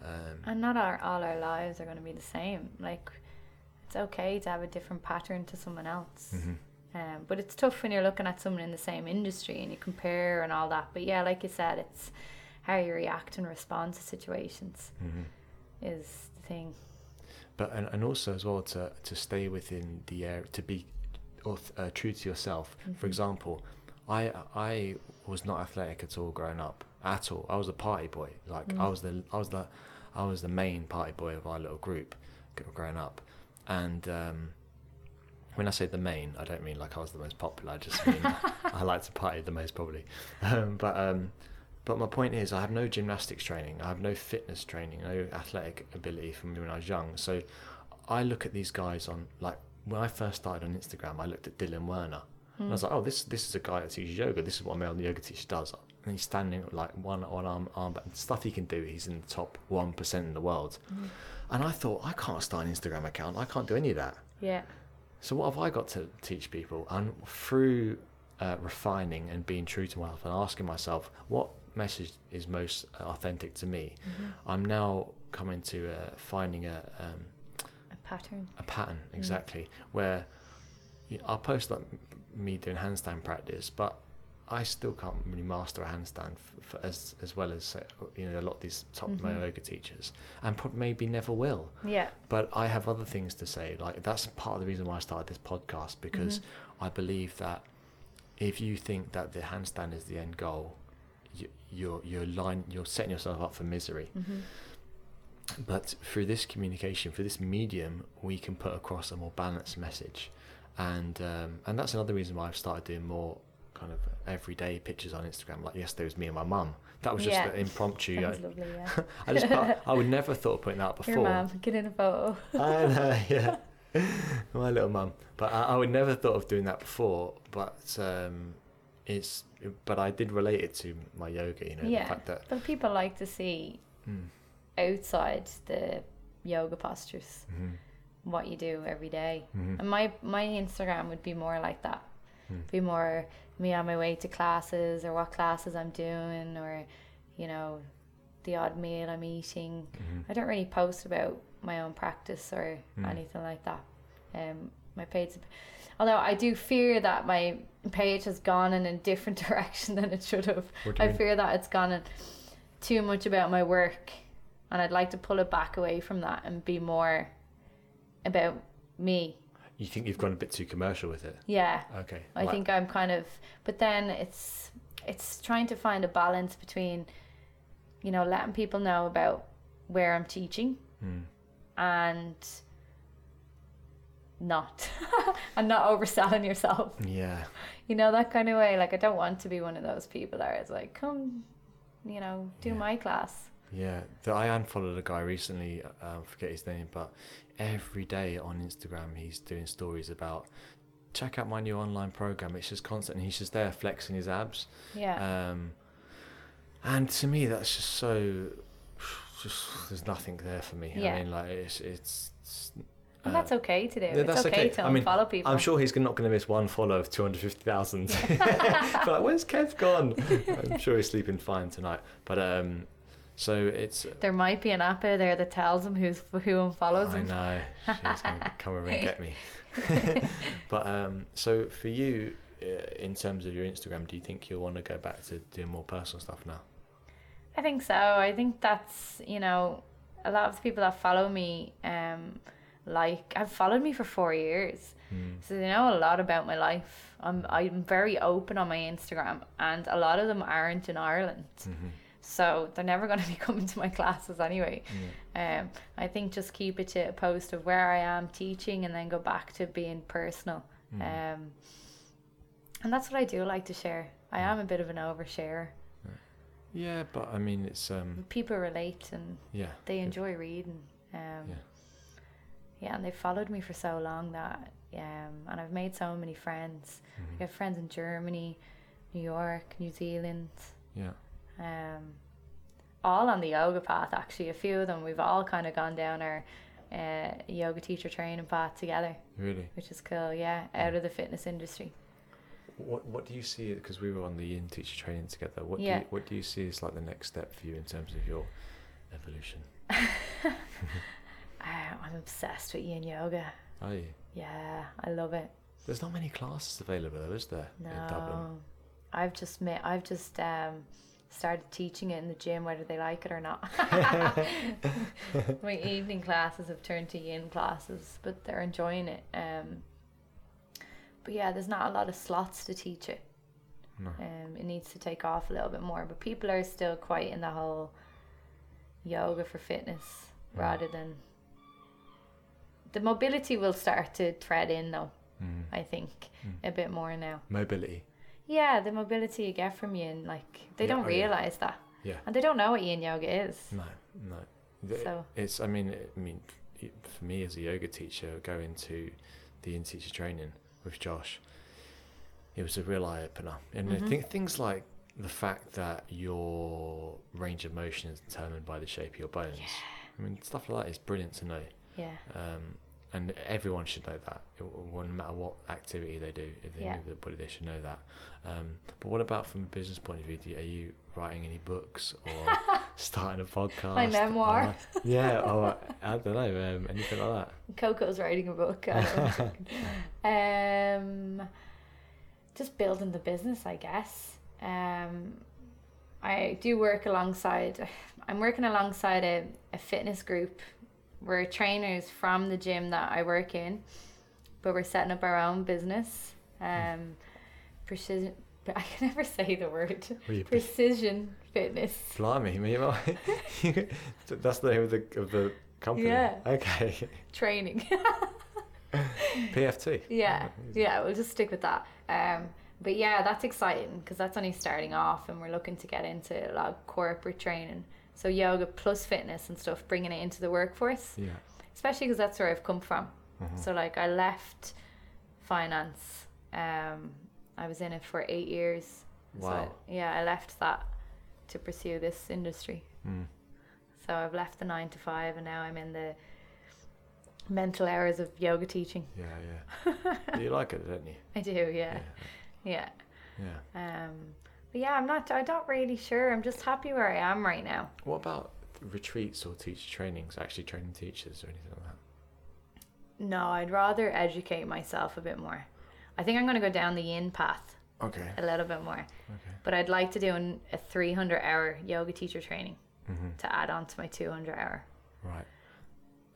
Um, And not our, all our lives are going to be the same. Like, it's okay to have a different pattern to someone else. mhm. Um, but it's tough when you're looking at someone in the same industry and you compare and all that. But yeah, like you said, it's how you react and respond to situations. Mhm. is the thing. But and, and also as well to to stay within the area to be auth- uh, true to yourself. Mm-hmm. For example, I I was not athletic at all growing up at all. I was a party boy. Like I Mm. was the I was the I was the main party boy of our little group growing up, and. Um, when I say the main, I don't mean like I was the most popular. I just mean I like to party the most probably. Um, but um, but my point is, I have no gymnastics training. I have no fitness training, no athletic ability from when I was young. So I look at these guys on like when I first started on Instagram, I looked at Dylan Werner. And I was like, oh, this this is a guy that teaches yoga. This is what a male yoga teacher does. And he's standing like one one arm arm back. Stuff he can do. He's in the top one percent in the world. And I thought, I can't start an Instagram account. I can't do any of that. Yeah. So what have I got to teach people? And through uh, refining and being true to myself and asking myself what message is most authentic to me, I'm now coming to uh, finding a um, A pattern. a pattern exactly where you I'll post like me doing handstand practice, but I still can't really master a handstand f- f- as as well as uh, you know a lot of these top Mhm. yoga teachers, and prob- maybe never will. Yeah. But I have other things to say. Like that's part of the reason why I started this podcast because Mhm. I believe that if you think that the handstand is the end goal, you, you're you're line you're setting yourself up for misery. hmm But through this communication, through this medium, we can put across a more balanced message, and um, and that's another reason why I've started doing more kind of everyday pictures on Instagram. Like yesterday was me and my mum. That was just Yeah. impromptu. I, lovely, yeah. I just I would never thought of putting that before. Your mum, get in a photo. I know, yeah. My little mum. But I, I would never thought of doing that before. But um, it's but I did relate it to my yoga. You know, Yeah. the fact that But people like to see mm, outside the yoga postures mhm, what you do every day. mhm, And my my Instagram would be more like that. Mm. Be more me on my way to classes or what classes I'm doing or you know the odd meal I'm eating. mhm. I don't really post about my own practice or Mm. anything like that. Um, my page, although I do fear that my page has gone in a different direction than it should have. What do you I fear that it's gone in too much about my work, and I'd like to pull it back away from that and be more about me. You think you've gone a bit too commercial with it? Yeah, Okay. I like- think I'm kind of, but then it's it's trying to find a balance between, you know, letting people know about where I'm teaching Mm. and not and not overselling yourself Yeah. you know that kind of way like i don't want to be one of those people that is like come you know do Yeah. my class Yeah, the, I unfollowed a guy recently. Um, forget his name, but every day on Instagram he's doing stories about check out my new online program. It's just constant. And he's just there flexing his abs. yeah Um, and to me, that's just so. Just there's nothing there for me. Yeah. I mean, like it's it's. it's and uh, that's okay to do yeah, it's that's okay, okay. to I mean, unfollow people I'm sure he's not going to miss one follow of 250,000. but like, where's Kev gone? I'm sure he's sleeping fine tonight. But um, so it's. there might be an app out there that tells them who's who unfollows them. I know. She's going to come over and get me. but um, so for you, uh, in terms of your Instagram, do you think you'll want to go back to doing more personal stuff now? I think so. I think that's you know a lot of the people that follow me um like have followed me for four years, Mm. so they know a lot about my life. I'm I'm very open on my Instagram, and a lot of them aren't in Ireland, Mhm. So they're never going to be coming to my classes anyway. Yeah. Um, I think just keep it to a post of where I am teaching, and then go back to being personal. Mm. Um, and that's what I do like to share. I Mm. am a bit of an oversharer. Yeah, but I mean, it's um, People relate and yeah. they enjoy reading. Um, Yeah. yeah. and they've followed me for so long that, um, and I've made so many friends. Mhm. I have friends in Germany, New York, New Zealand, Yeah. Um, all on the yoga path. Actually, a few of them we've all kind of gone down our uh, yoga teacher training path together, Really. which is cool. Yeah, out of the fitness industry. What What do you see? Because we were on the in teacher training together. What do Yeah. you, What do you see as like the next step for you in terms of your evolution? Uh, I'm obsessed with yin yoga. Are you? Yeah, I love it. There's not many classes available, though, is there? In Dublin. No, I've just met. I've just um, started teaching it in the gym, whether they like it or not. My evening classes have turned to yin classes, but they're enjoying it. Um, but yeah, there's not a lot of slots to teach it. No. Um, it needs to take off a little bit more, but people are still quite in the whole yoga for fitness Mm. rather than the mobility will start to thread in though. Mm. I think Mm. a bit more now. Mobility. Yeah, the mobility you get from yin, like they Yeah, don't oh, yeah. realize that, Yeah. and they don't know what yin yoga is. No, no. The- So- It's. I mean, I mean, for me as a yoga teacher, going to the in teacher training with Josh, it was a real eye opener. And I Mhm. think things like the fact that your range of motion is determined by the shape of your bones. I mean, stuff like that is brilliant to know. Yeah, Um, and everyone should know that. It, no matter what activity they do, if they Yeah. move their body, they should know that. Um, but what about from a business point of view? Do you, are you writing any books or starting a podcast? My memoir. Uh, yeah, or I don't know, um, anything like that. Coco's writing a book. I don't know. um, just building the business, I guess. Um, I do work alongside. I'm working alongside a, a fitness group. We're trainers from the gym that I work in, but we're setting up our own business. Um, precision. I can never say the word. Precision fitness. Blimey, me, that's the name of the of the company. Yeah. Okay. Training. PFT. Yeah, Oh, yeah, we'll just stick with that. Um, but yeah, that's exciting because that's only starting off, and we're looking to get into a lot of corporate training. So yoga plus fitness and stuff, bringing it into the workforce, Yeah. especially because that's where I've come from. Mhm. So like I left finance. Um, I was in it for eight years. Wow. So yeah, I left that to pursue this industry. Mm. So I've left the nine to five, and now I'm in the mental hours of yoga teaching. Yeah, yeah. you like it, don't you? I do, yeah. Yeah. Yeah. Um, but yeah, I'm not. I'm not really sure. I'm just happy where I am right now. What about retreats or teacher trainings? Actually training teachers or anything like that? No, I'd rather educate myself a bit more. I think I'm going to go down the yin path Okay. a little bit more. Okay. But I'd like to do an, a 300 hour yoga teacher training hmm to add on to my 200 hour. Right.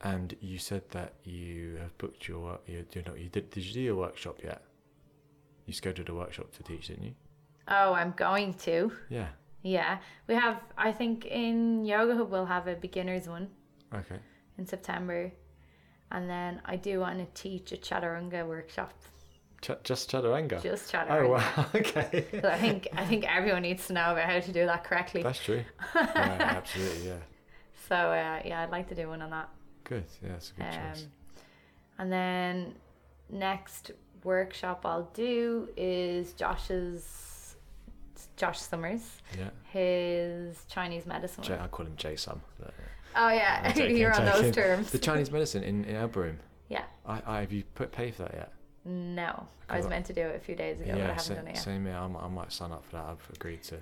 And you said that you have booked your work. You, you know, you did. Did you do your workshop yet? You scheduled a workshop to teach, didn't you? Oh, I'm going to. Yeah. Yeah, we have. I think in Yoga Hub we'll have a beginners one Okay. in September, and then I do want to teach a chaturanga workshop. Ch- just chaturanga. Just chaturanga. oh wow. Okay. I think I think everyone needs to know about how to do that correctly. That's true. Yeah, absolutely. Yeah. So uh, yeah, I'd like to do one on that. Good. Yeah, that's a good choice. Um, and then next workshop I'll do is Josh's Josh Summers, Yeah. his Chinese medicine. J-. I call him J Sum. Oh yeah, I'm joking, you're on those terms. The Chinese medicine in in Elbroom. Yeah. I, I have you put pay for that yet? No, I was meant to do it a few days ago, but I yeah. haven't Same, done it yet. same here. I, might- I might sign up for that. I've agreed to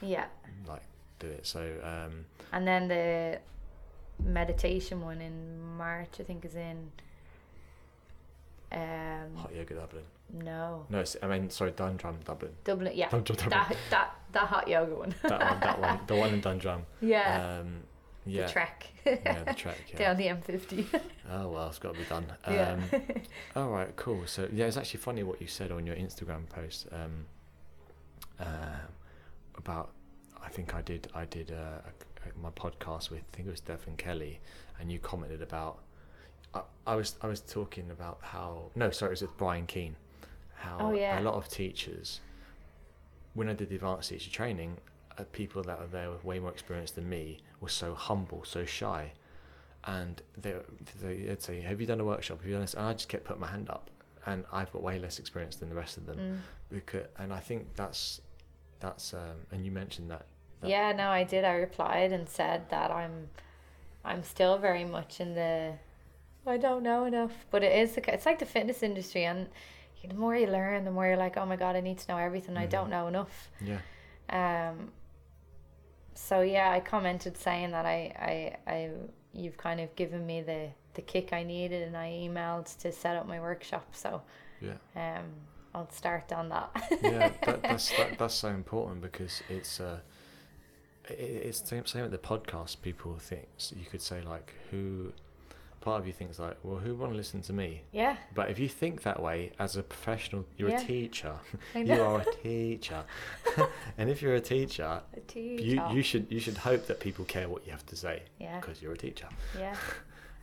Yeah, like do it. So um, and then the meditation one in March, I think, is in. Um, Hot Yoga Dublin. no, No, it's, I mean sorry, Dundrum Dublin. Dublin. Yeah, Dundrum Dublin. that that that hot yoga one. that one, that one, the one in Dundrum. yeah, Um, yeah. the trek yeah, the track. Yeah. down the M50. Oh well, it's got to be done. Yeah. Um, all right, cool. So yeah, it's actually funny what you said on your Instagram post um, um about. I think I did. I did uh, my podcast with. I think it was Devin Kelly, and you commented about. I, I was I was talking about how no sorry it was with Brian Keane, how Oh, yeah. a lot of teachers, when I did the advanced teacher training, uh, people that are there with way more experience than me were so humble, so shy, and they they'd say, "Have you done a workshop? Have you done this?" And I just kept putting my hand up, and I've got way less experience than the rest of them. Mm. Because, and I think that's that's um, and you mentioned that. that Yeah, no, I did. I replied and said that I'm, I'm still very much in the, I don't know enough. But it is. the- It's like the fitness industry, and the more you learn, the more you're like, oh my god, I need to know everything. I Mhm. don't know enough. Yeah. Um. So yeah, I commented saying that I, I, I, you've kind of given me the the kick I needed, and I emailed to set up my workshop. So Yeah. um, I'll start on that. yeah, that, that's that, that's so important because it's uh, it, it's the same, same with the podcast. People think so you could say like, who. Part of you thinks like, well, who want to listen to me? Yeah. But if you think that way as a professional, you're Yeah. a teacher. I you are a teacher, and if you're a teacher, A teacher. you you should you should hope that people care what you have to say Yeah. because you're a teacher. Yeah.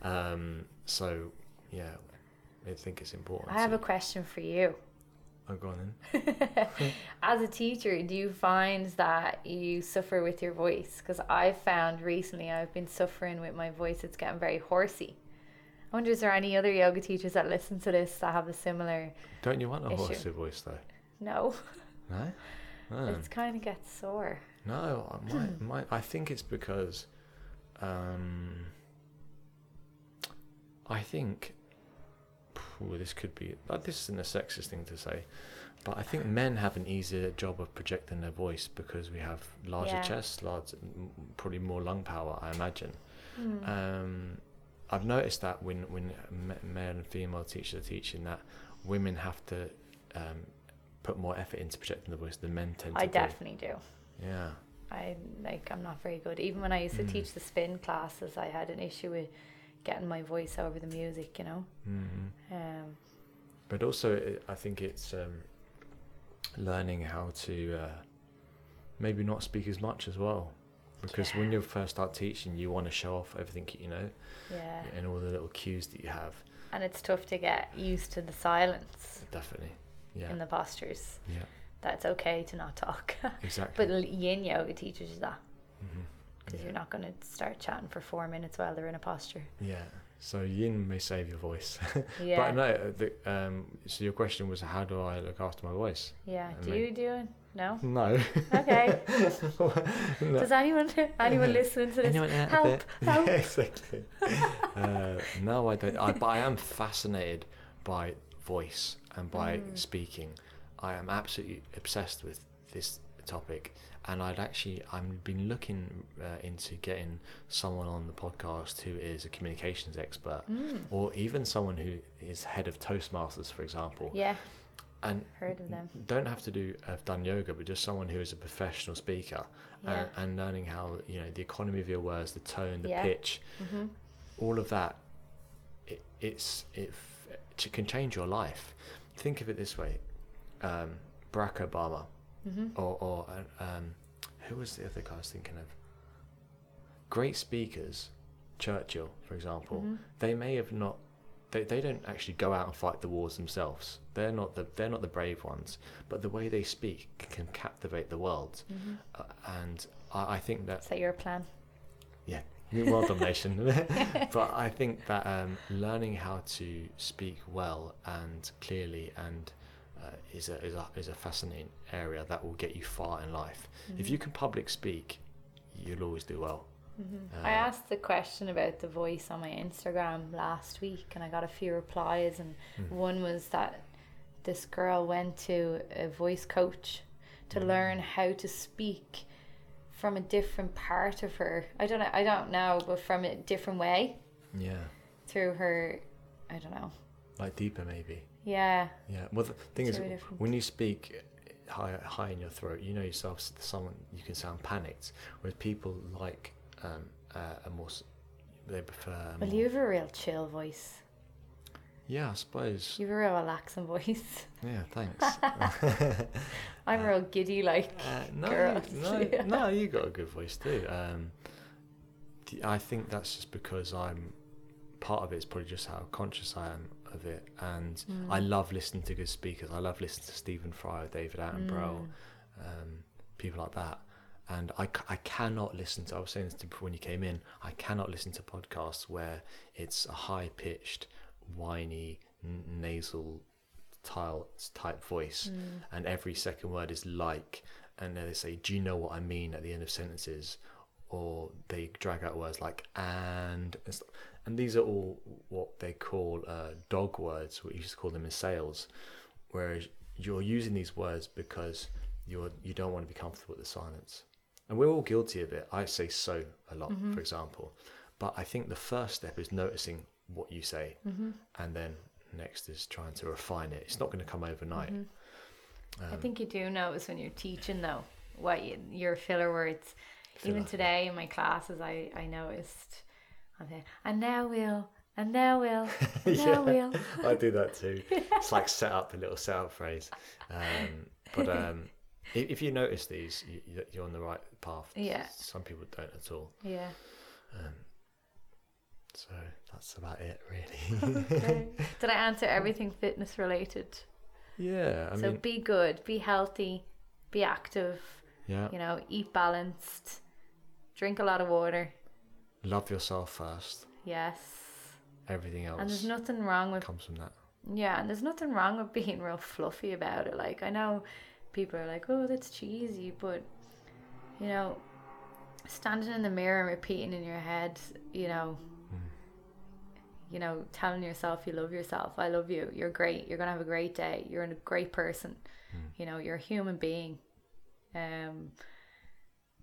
Um, so yeah, I think it's important. I have a question for you. Oh, go on then. As a teacher, do you find that you suffer with your voice? Because I've found recently I've been suffering with my voice. It's getting very horsey. I wonder, is there any other yoga teachers that listen to this that have a similar? Don't you want a Issue. horsey voice though? No, No. No. it's kind of gets sore. No, I- my, my, I think it's because um, I think phew, this could be uh, this isn't a sexist thing to say, but I think men have an easier job of projecting their voice because we have larger Yeah. chests, large, probably more lung power, I imagine. Hmm. Um, I've noticed that when when male and female teachers are teaching that women have to um, put more effort into projecting the voice than men tend to I do. definitely do. Yeah. I like I'm not very good. Even when I used to Mm. teach the spin classes, I had an issue with getting my voice over the music. You know. Mm-hmm. Um, But also, I think it's um, learning how to uh, maybe not speak as much as well. Because when you first start teaching, you want to show off everything you know yeah. and all the little cues that you have. And it's tough to get used to the silence Definitely. Yeah. in the postures. yeah. That it's okay to not talk. Exactly. but yin yoga teaches you that because yeah. you're not going to start chatting for four minutes while they're in a posture. yeah. So yin may save your voice. Yeah. But no, the, um, so your question was how do I look after my voice? yeah. Do you do it? No. No. Okay. No. Does anyone anyone listening to this Anyone out help? there? Help. Yeah, exactly. uh, no, I don't. I, but I am fascinated by voice and by Mm. speaking. I am absolutely obsessed with this topic, and I'd actually I've been looking uh, into getting someone on the podcast who is a communications expert, Mm. or even someone who is head of Toastmasters, for example, Yeah. And Heard of them. don't have to do have done yoga, but just someone who is a professional speaker Yeah. and, and learning how you know the economy of your words, the tone, the Yeah. pitch, hmm all of that. It, it's it, it can change your life. Think of it this way: um, Barack Obama, hmm or or uh, um, who was the other guy I was thinking of? Great speakers, Churchill, for example. Mhm. They may have not. They, they don't actually go out and fight the wars themselves. They're not the they're not the brave ones. But the way they speak can captivate the world, hmm uh, and I, I think that Is that your plan? Yeah, world domination. but I think that um, learning how to speak well and clearly and uh, is a is a is a fascinating area that will get you far in life. If you can public speak, you'll always do well. Hmm Uh, I asked the question about the voice on my Instagram last week, and I got a few replies. And Mm. one was that this girl went to a voice coach to Mm. learn how to speak from a different part of her. I don't know. I don't know, but from a different way Yeah, through her. I don't know. like deeper maybe. Yeah. Yeah. Well, the thing is, Very different. when you speak high high in your throat, you know yourself. Someone you can sound panicked, whereas people like um, uh, a more. They prefer. Well, more- you have a real chill voice. Yeah, I suppose. You have a real relaxing voice. Yeah, thanks. I'm Uh, real giddy, like. Uh, no, Girl. no, no, you got a good voice too. Um, I think that's just because I'm part of it is probably just how conscious I am of it, and Mm. I love listening to good speakers. I love listening to Stephen Fry, David Attenborough, Mm. um, people like that. And I, I cannot listen to. I was saying this to you when you came in. I cannot listen to podcasts where it's a high pitched, whiny, n- nasal, tile type voice Mm. and every second word is like, and then they say, "Do you know what I mean?" at the end of sentences, or they drag out words like "and," and, and these are all what they call uh, dog words. What you used to call them in sales, whereas you're using these words because you're you don't want to be comfortable with the silence, and we're all guilty of it. I say "so" a lot, Mhm. for example, but I think the first step is noticing what you say, hmm and then next is trying to refine it. It's not going to come overnight. I Um, think you do notice when you're teaching though what you, your filler words. feel Even today in my classes, I I noticed. I'm and now we'll, and now we'll, and now we'll. I do that too. It's like set up a little setup phrase. Um, but um, i- if you notice these, you, you- you're on the right path. Yeah. Some people don't at all. Yeah. Um, so that's about it, really. Okay. Did I answer everything fitness related? yeah, I so mean, be good, be healthy, be active. yeah. You know, eat balanced, drink a lot of water. Love yourself first. Yes. Everything else And there's nothing wrong with comes from that. Yeah, and there's nothing wrong with being real fluffy about it. Like I know people are like, "Oh, that's cheesy," but you know, standing in the mirror and repeating in your head, you know, hmm. you know, telling yourself you love yourself. I love you. You're great. You're gonna have a great day. You're a great person. Hmm. You know, you're a human being. Um,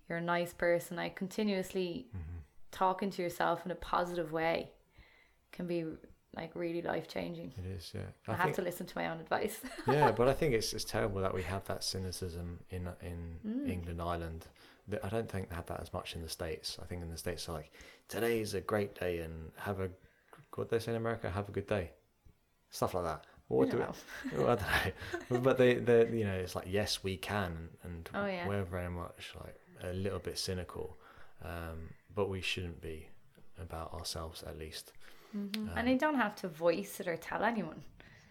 you're a nice person. I continuously mm-hmm. talking to yourself in a positive way can be like really life changing. It is, yeah. I, have to listen to my own advice. yeah, but I think it's it's terrible that we have that cynicism in in Mm. England, Ireland. I don't think they have that as much in the states. I think in the states, like today is a great day and have a what they say in America, have a good day, stuff like that. What I do we, well, I don't know, but they they you know it's like yes we can and Oh, yeah. we're very much like a little bit cynical, um, but we shouldn't be about ourselves at least. Mhm. and you don't have to voice it or tell anyone.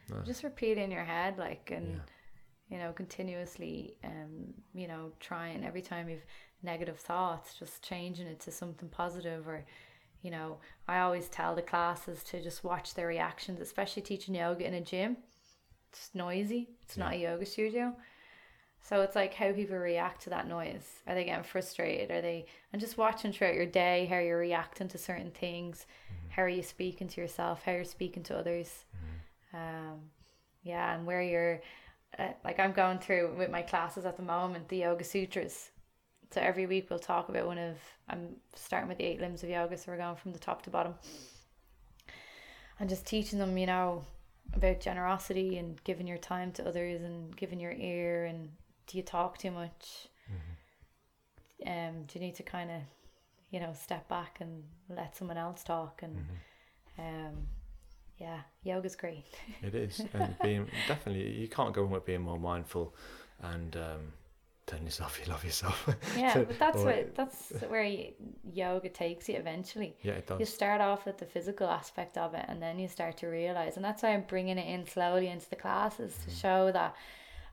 No. Just repeat it in your head, like, and Yeah. you know, continuously, um, you know, trying every time you've negative thoughts, just changing it to something positive, or, you know, I always tell the classes to just watch their reactions, especially teaching yoga in a gym. It's noisy. It's not a yoga studio. So it's like how people react to that noise. Are they getting frustrated? Are they and just watching throughout your day how you're reacting to certain things, how are you speaking to yourself, how you're speaking to others. Um, yeah, and where you're uh, like I'm going through with my classes at the moment the Yoga Sutras. So every week we'll talk about one of I'm starting with the eight limbs of yoga, so we're going from the top to bottom. And just teaching them, you know, about generosity and giving your time to others and giving your ear and do you talk too much? Um, do you need to kind of, you know, step back and let someone else talk and um, yeah, yoga's great. It is, and being definitely you can't go wrong with being more mindful, and um, telling yourself you love yourself. Yeah, but that's Or- what that's where y yoga takes you eventually. yeah, it does You start off with the physical aspect of it, and then you start to realize, and that's why I'm bringing it in slowly into the classes to show that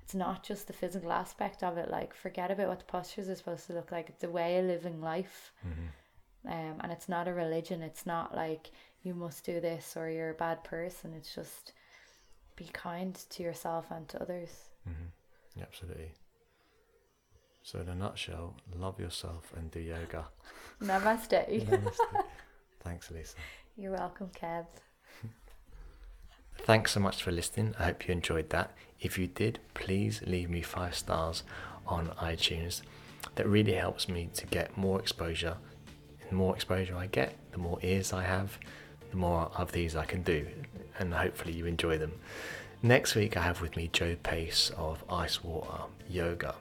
it's not just the physical aspect of it. Like, forget about what the postures are supposed to look like. It's a way of living life, um, and it's not a religion. It's not like you must do this or you're a bad person. It's just be kind to yourself and to others. Yeah, absolutely. So in a nutshell, love yourself and do yoga. Namaste. Namaste. Thanks, Lisa. You're welcome, Kev. Thanks so much for listening. I hope you enjoyed that. If you did, please leave me five stars on iTunes. That really helps me to get more exposure. The more exposure I get, the more ears I have, the more of these I can do, and hopefully you enjoy them. Next week, I have with me Joe Pace of Ice Water Yoga.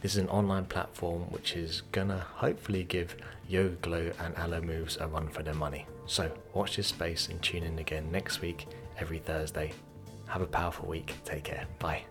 This is an online platform which is gonna hopefully give Yoga Glo and Alo Moves a run for their money. So watch this space and tune in again next week, every Thursday. Have a powerful week. Take care. Bye.